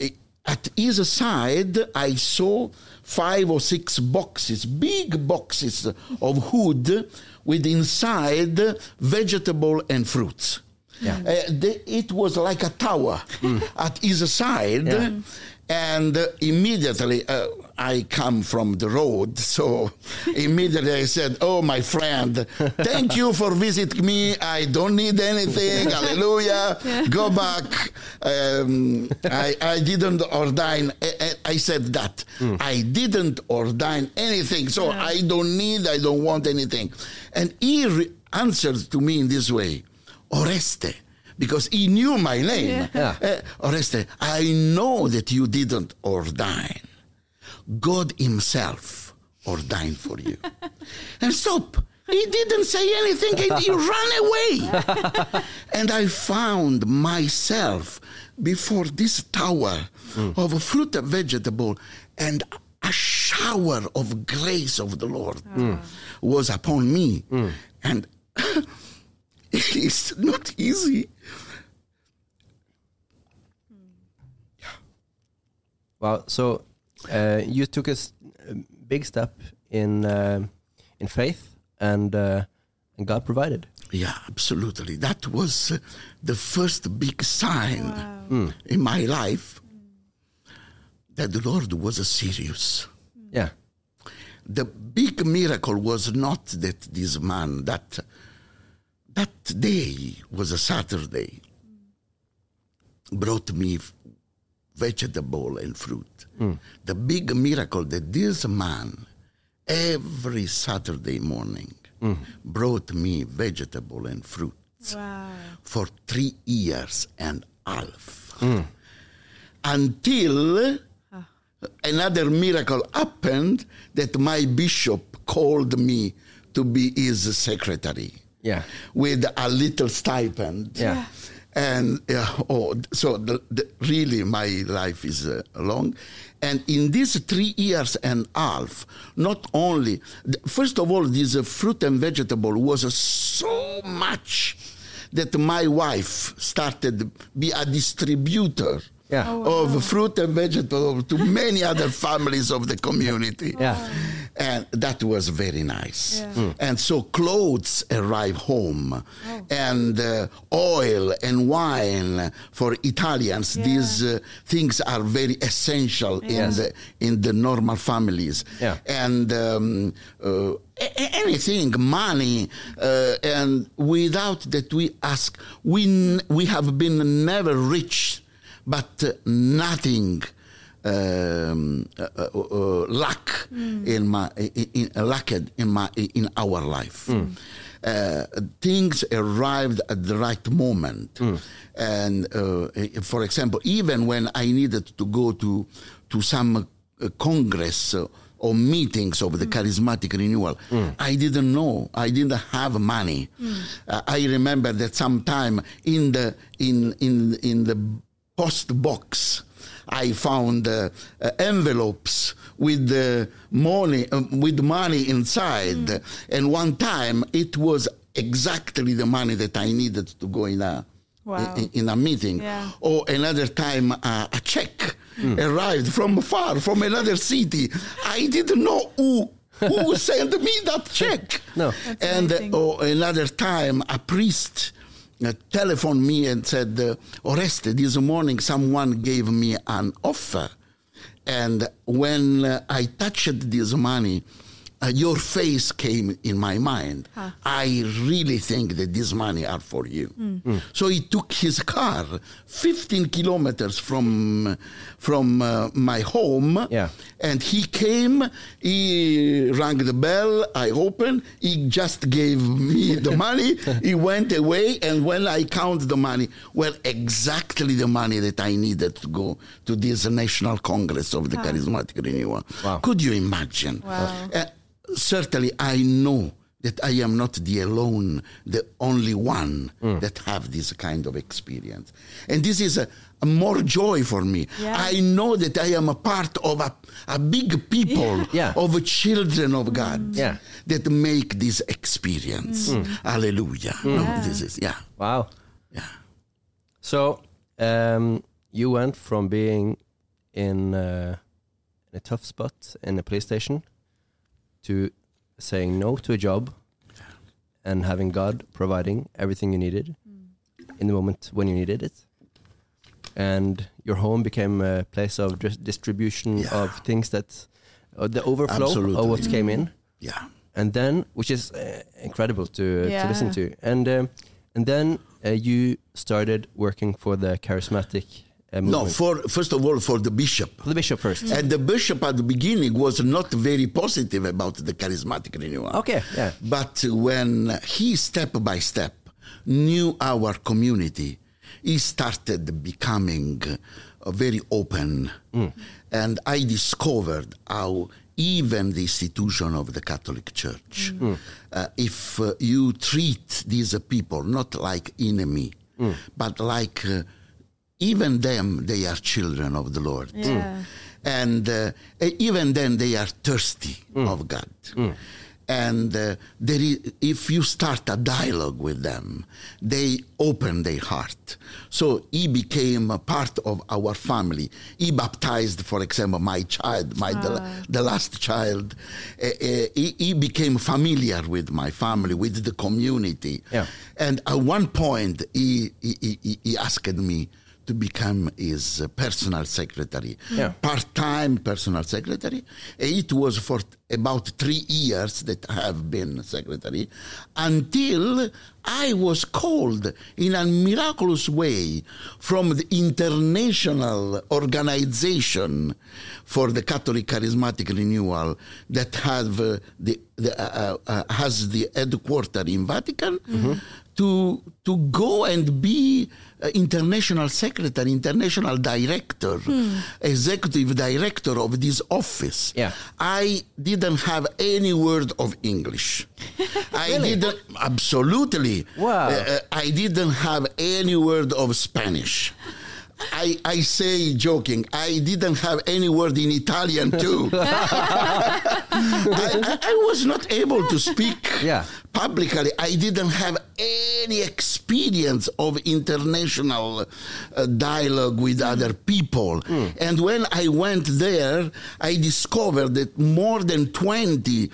at his side, I saw five or six boxes, big boxes of wood with inside vegetable and fruits. Yeah. Uh, it was like a tower at his side. Yeah. And uh, immediately, uh, I come from the road, so immediately I said, "Oh, my friend, thank you for visiting me. I don't need anything. Hallelujah. Go back. Um, I, I didn't ordain. I, I- I said that I didn't ordain anything, so I don't need. I don't want anything." And he re- answered to me in this way, "Oreste." Because he knew my name. Yeah. Uh, Oreste, I know that you didn't ordain. God Himself ordained for you. and stop. He didn't say anything. He, he ran away. and I found myself before this tower mm. of fruit and vegetable, and a shower of grace of the Lord mm. was upon me. Mm. And it's not easy. Wow. So uh, you took a s- a big step in uh, in faith, and uh, and God provided. Yeah, absolutely. That was uh, the first big sign in my life that the Lord was serious. Yeah. The big miracle was not that this man that that day was a Saturday. Brought me vegetable and fruit. Hmm. The big miracle that this man every Saturday morning hmm. brought me vegetable and fruit Wow. for three years and half. Hmm. Until another miracle happened that my bishop called me to be his secretary Yeah. with a little stipend Yeah. and uh, oh so the, the, really my life is uh, long and in these three years and half not only first of all this uh, fruit and vegetable was uh, so much that my wife started be a distributor Yeah. Oh, of fruit and vegetable to many other families of the community Yeah. and that was very nice. Yeah. Mm. And so clothes arrive home, Oh. and uh, oil and wine for Italians. Yeah. These uh, things are very essential in the in the normal families. Yeah. And um, uh, a- a- anything, money, uh, and without that we ask, we n- we have been never rich, but uh, nothing um, uh, uh, uh, lack in my in, in, lacked in my in our life. Uh, things arrived at the right moment, and uh, for example, even when I needed to go to to some uh, congress. Uh, or meetings of the charismatic renewal. I didn't know. I didn't have money. Uh, I remember that sometime in the in in in the post box, I found uh, uh, envelopes with the money uh, with money inside, and one time it was exactly the money that I needed to go in a Wow. in, in a meeting. Yeah. Or another time uh, a check arrived from far from another city. I didn't know who. Who sent me that check? No. That's and uh, amazing. or another time, a priest uh, telephoned me and said, uh, Oreste, this morning someone gave me an offer. And when uh, I touched this money, uh, your face came in my mind. I really think that this money are for you. So he took his car 15 kilometers from from uh, my home, Yeah. and he came. He rang the bell. I opened. He just gave me the money. he went away, and when I count the money, well, exactly the money that I needed to go to this national congress of the charismatic renewal. Wow. Could you imagine? Wow. Uh, certainly, I know that I am not the alone, the only one hmm. that have this kind of experience, and this is a, a more joy for me. Yeah. I know that I am a part of a, a big people Yeah. of children of God mm. Yeah. that make this experience. Mm. Mm. Hallelujah! No, Yeah. this is yeah, Wow. yeah. So um, you went from being in, uh, in a tough spot in a police station to saying no to a job and having God providing everything you needed in the moment when you needed it. And your home became a place of dis- distribution Yeah. of things that, uh, the overflow Absolutely. of what came in Yeah. and then which is uh, incredible to to listen to and um, and then uh, you started working for the charismatic uh, movement No, for first of all, for the bishop. for the bishop first And the bishop at the beginning was not very positive about the charismatic renewal. okay yeah But when he step by step knew our community, he started becoming uh, very open. And I discovered how even the institution of the Catholic Church, uh, if uh, you treat these people not like enemy, but like uh, even them, they are children of the Lord Yeah. and uh, even then they are thirsty of God. And uh, there is, if you start a dialogue with them, they open their heart. So he became a part of our family. He baptized, for example, my child, my the, the last child. Uh, uh, he, he became familiar with my family, with the community. Yeah. And at one point, he, he, he, he asked me to become his uh, personal secretary, Yeah. part-time personal secretary. It was for about three years that I have been secretary until I was called in a miraculous way from the international organization for the Catholic Charismatic Renewal that have uh, the, the uh, uh, has the headquarters in Vatican to to go and be uh, international secretary, international director, executive director of this office. Yeah. I didn't have any word of English. I didn't absolutely. Wow. Uh, uh, I didn't have any word of Spanish. I, I say joking, I didn't have any word in Italian too. I, I, was not able to speak Yeah. publicly. I didn't have any experience of international uh, dialogue with other people. And when I went there, I discovered that more than 20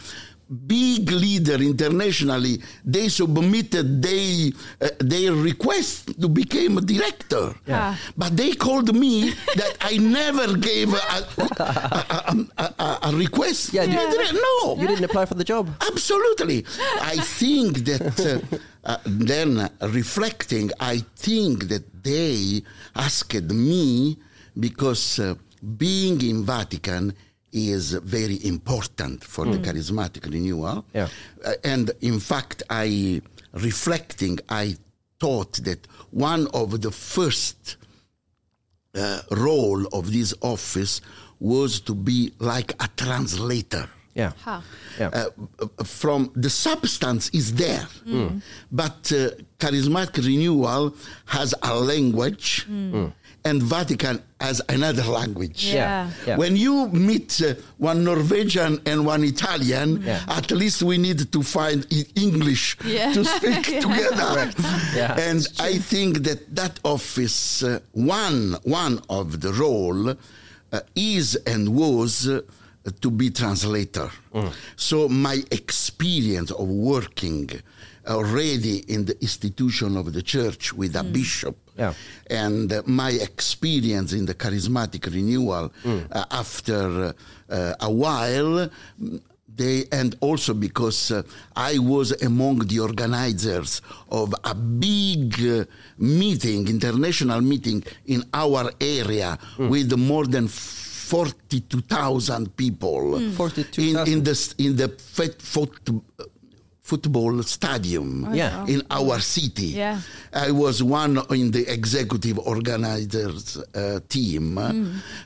big leader internationally they submitted they, uh, their request to become a director Yeah. but they called me that i never gave a, a, a, a, a request Yeah, to be you- direct- no You didn't apply for the job. Absolutely. I think that uh, uh, then reflecting, I think that they asked me because uh, being in Vatican is very important for the charismatic renewal. Yeah. Uh, and in fact, I reflecting, I thought that one of the first uh, role of this office was to be like a translator Yeah. Ha. Yeah. uh, from the substance is there, but uh, charismatic renewal has a language, and Vatican as another language. yeah. Yeah. When you meet uh, one Norwegian and one Italian, Yeah. at least we need to find English Yeah. to speak together. Yeah. And I think that that office, uh, one one of the role, uh, is and was uh, to be translator. So my experience of working already in the institution of the church with a bishop Yeah. and uh, my experience in the charismatic renewal Mm. uh, after uh, a while they and also because uh, I was among the organizers of a big uh, meeting, international meeting in our area Mm. with more than forty-two thousand people. Mm. 42,000. in, in the in the foot, football stadium Yeah. in our city. Yeah. I was one in the executive organizers uh, team.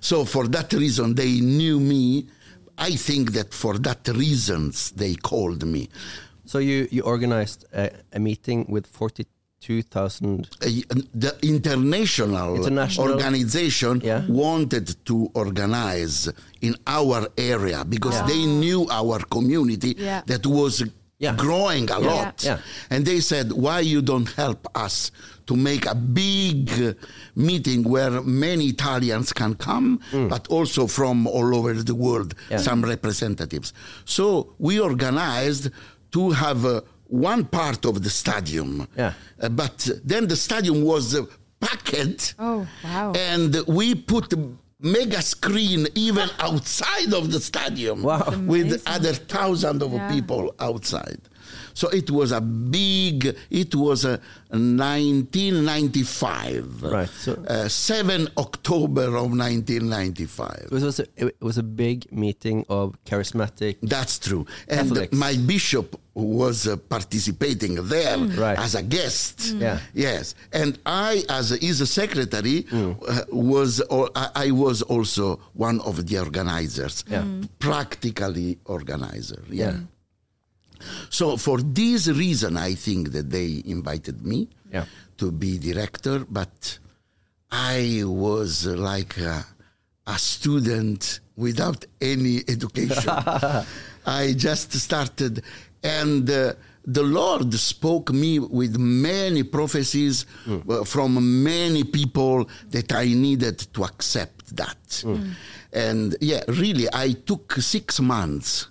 So for that reason, they knew me. I think that for that reasons they called me. So you you organized a, a meeting with forty two thousand. Uh, the international, International. organization Yeah. wanted to organize in our area because Yeah. they knew our community Yeah. that was Yeah. growing a Yeah. lot. Yeah. And they said, why you don't help us to make a big meeting where many Italians can come, but also from all over the world, Mm. Yeah. some representatives. So we organized to have uh, one part of the stadium. Yeah. Uh, but then the stadium was uh, packed. Oh, wow. And we put a mega screen even outside of the stadium Wow. with other thousands of Yeah. people outside. So it was a big, it was a 1995. Right, so- uh, 7 October of 1995. It was a, it was a big meeting of charismatic. That's true. And Catholics. my bishop was uh, participating there Right. as a guest. Yeah. Yes. And I, as his secretary, Mm. uh, was al- I I was also one of the organizers. Yeah. Practically organizer. Yeah. So for this reason, I think that they invited me Yeah. to be director, but I was like a, a student without any education. I just started, and uh, the Lord spoke me with many prophecies uh, from many people that I needed to accept that. And yeah, really, I took six months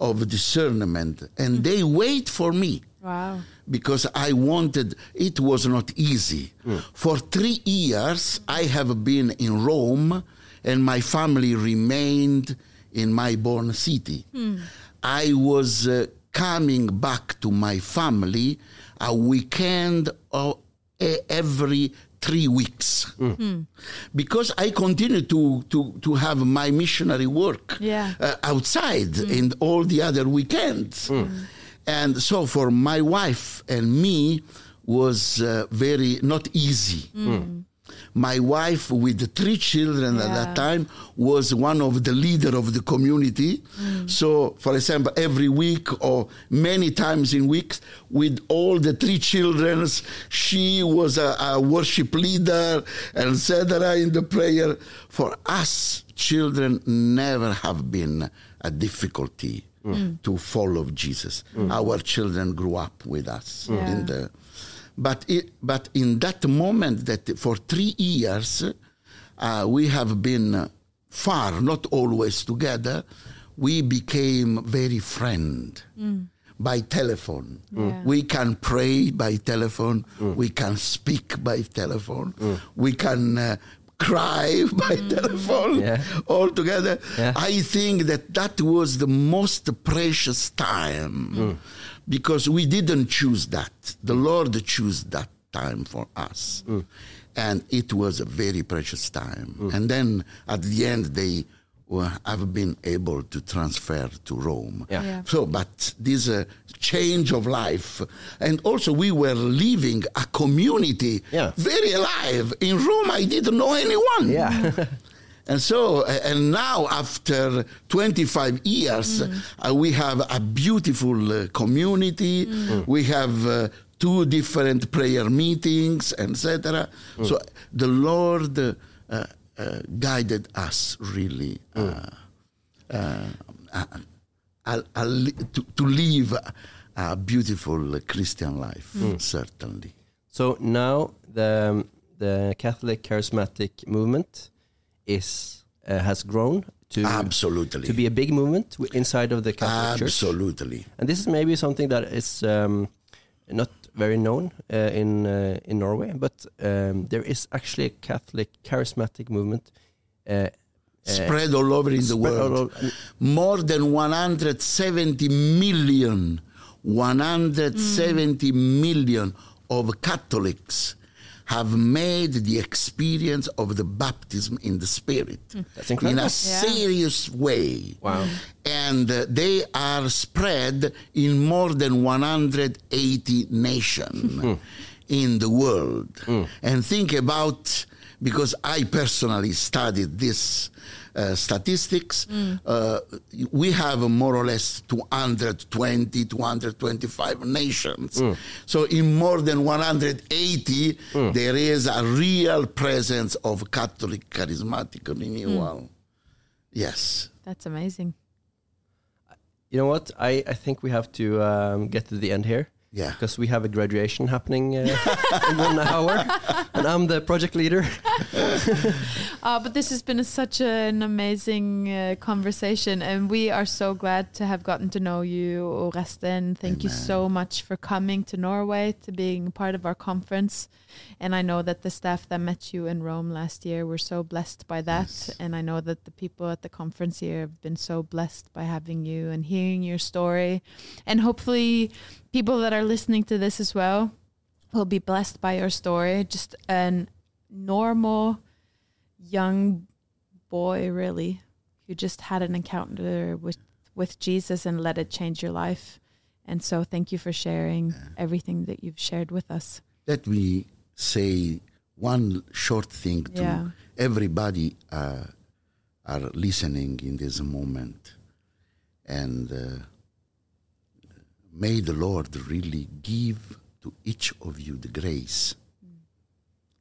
of discernment, and mm. they wait for me. Wow. because I wanted, it was not easy. Mm. For three years, I have been in Rome and my family remained in my born city. Hmm. I was uh, coming back to my family a weekend of, e- every three weeks because I continue to, to, to have my missionary work Yeah. uh, outside and all the other weekends. And so for my wife and me was uh, very not easy. My wife with the three children at that time was one of the leader of the community. Mm. So for example, every week or many times in weeks with all the three children, she was a, a worship leader, etc. in the prayer. For us, children never have been a difficulty mm. to follow Jesus. Mm. Our children grew up with us Yeah. in the but it, but in that moment that for three years uh, we have been far not always together we became very friend mm. by telephone. Yeah. we can pray by telephone. We can speak by telephone. We can uh, cry by telephone Yeah. all together. Yeah. i think that that was the most precious time because we didn't choose that. The Lord chose that time for us. And it was a very precious time. And then at the end, they were, have been able to transfer to Rome. Yeah. Yeah. So, but this uh, change of life, and also we were living a community Yeah. very alive. In Rome, I didn't know anyone. Yeah. And so, and now after 25 years, uh, we have a beautiful uh, community. We have uh, two different prayer meetings, etc. So the Lord uh, uh, guided us really uh, uh, uh, uh, uh, to, to live a, a beautiful Christian life, certainly. So now the the Catholic charismatic movement is uh, has grown to Absolutely. to be a big movement inside of the Catholic Church. Absolutely. And this is maybe something that is um, not very known uh, in uh, in Norway, but um, there is actually a Catholic charismatic movement. Uh, uh, Spread all over in the world. more than 170 million 170 million of catholics have made the experience of the baptism in the spirit That's in a serious way. Wow. and uh, they are spread in more than 180 nations in the world. And think about, because I personally studied this uh, statistics, uh, we have more or less 220, 225 nations. So in more than 180, there is a real presence of Catholic charismatic renewal. Yes. That's amazing. You know what? I, I think we have to um, get to the end here. Yeah. Because we have a graduation happening uh, in one hour, and I'm the project leader. Uh, but this has been a, such an amazing uh, conversation, and we are so glad to have gotten to know you, Oresten. Thank you so much for coming to Norway, to being part of our conference. And I know that the staff that met you in Rome last year were so blessed by that. And I know that the people at the conference here have been so blessed by having you and hearing your story. And hopefully, people that are listening to this as well will be blessed by your story. Just a normal young boy really who just had an encounter with with Jesus and let it change your life. And so thank you for sharing everything that you've shared with us. let me say one short thing to Yeah. everybody uh, are listening in this moment and uh, may the lord really give to each of you the grace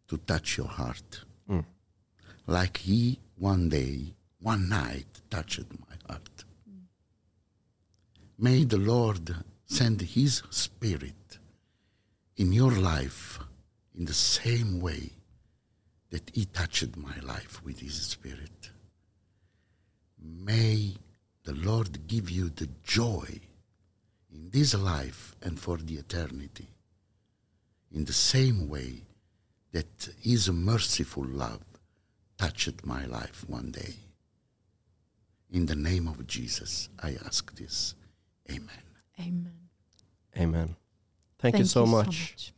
to touch your heart. Mm. Like he one day one night touched my heart. May the lord send his spirit in your life in the same way that He touched my life with His Spirit. May the Lord give you the joy in in this life and for the eternity. In the same way that His merciful love touched my life one day. In the name of Jesus, I ask this. Amen. Amen. Amen. Thank, you so much. much.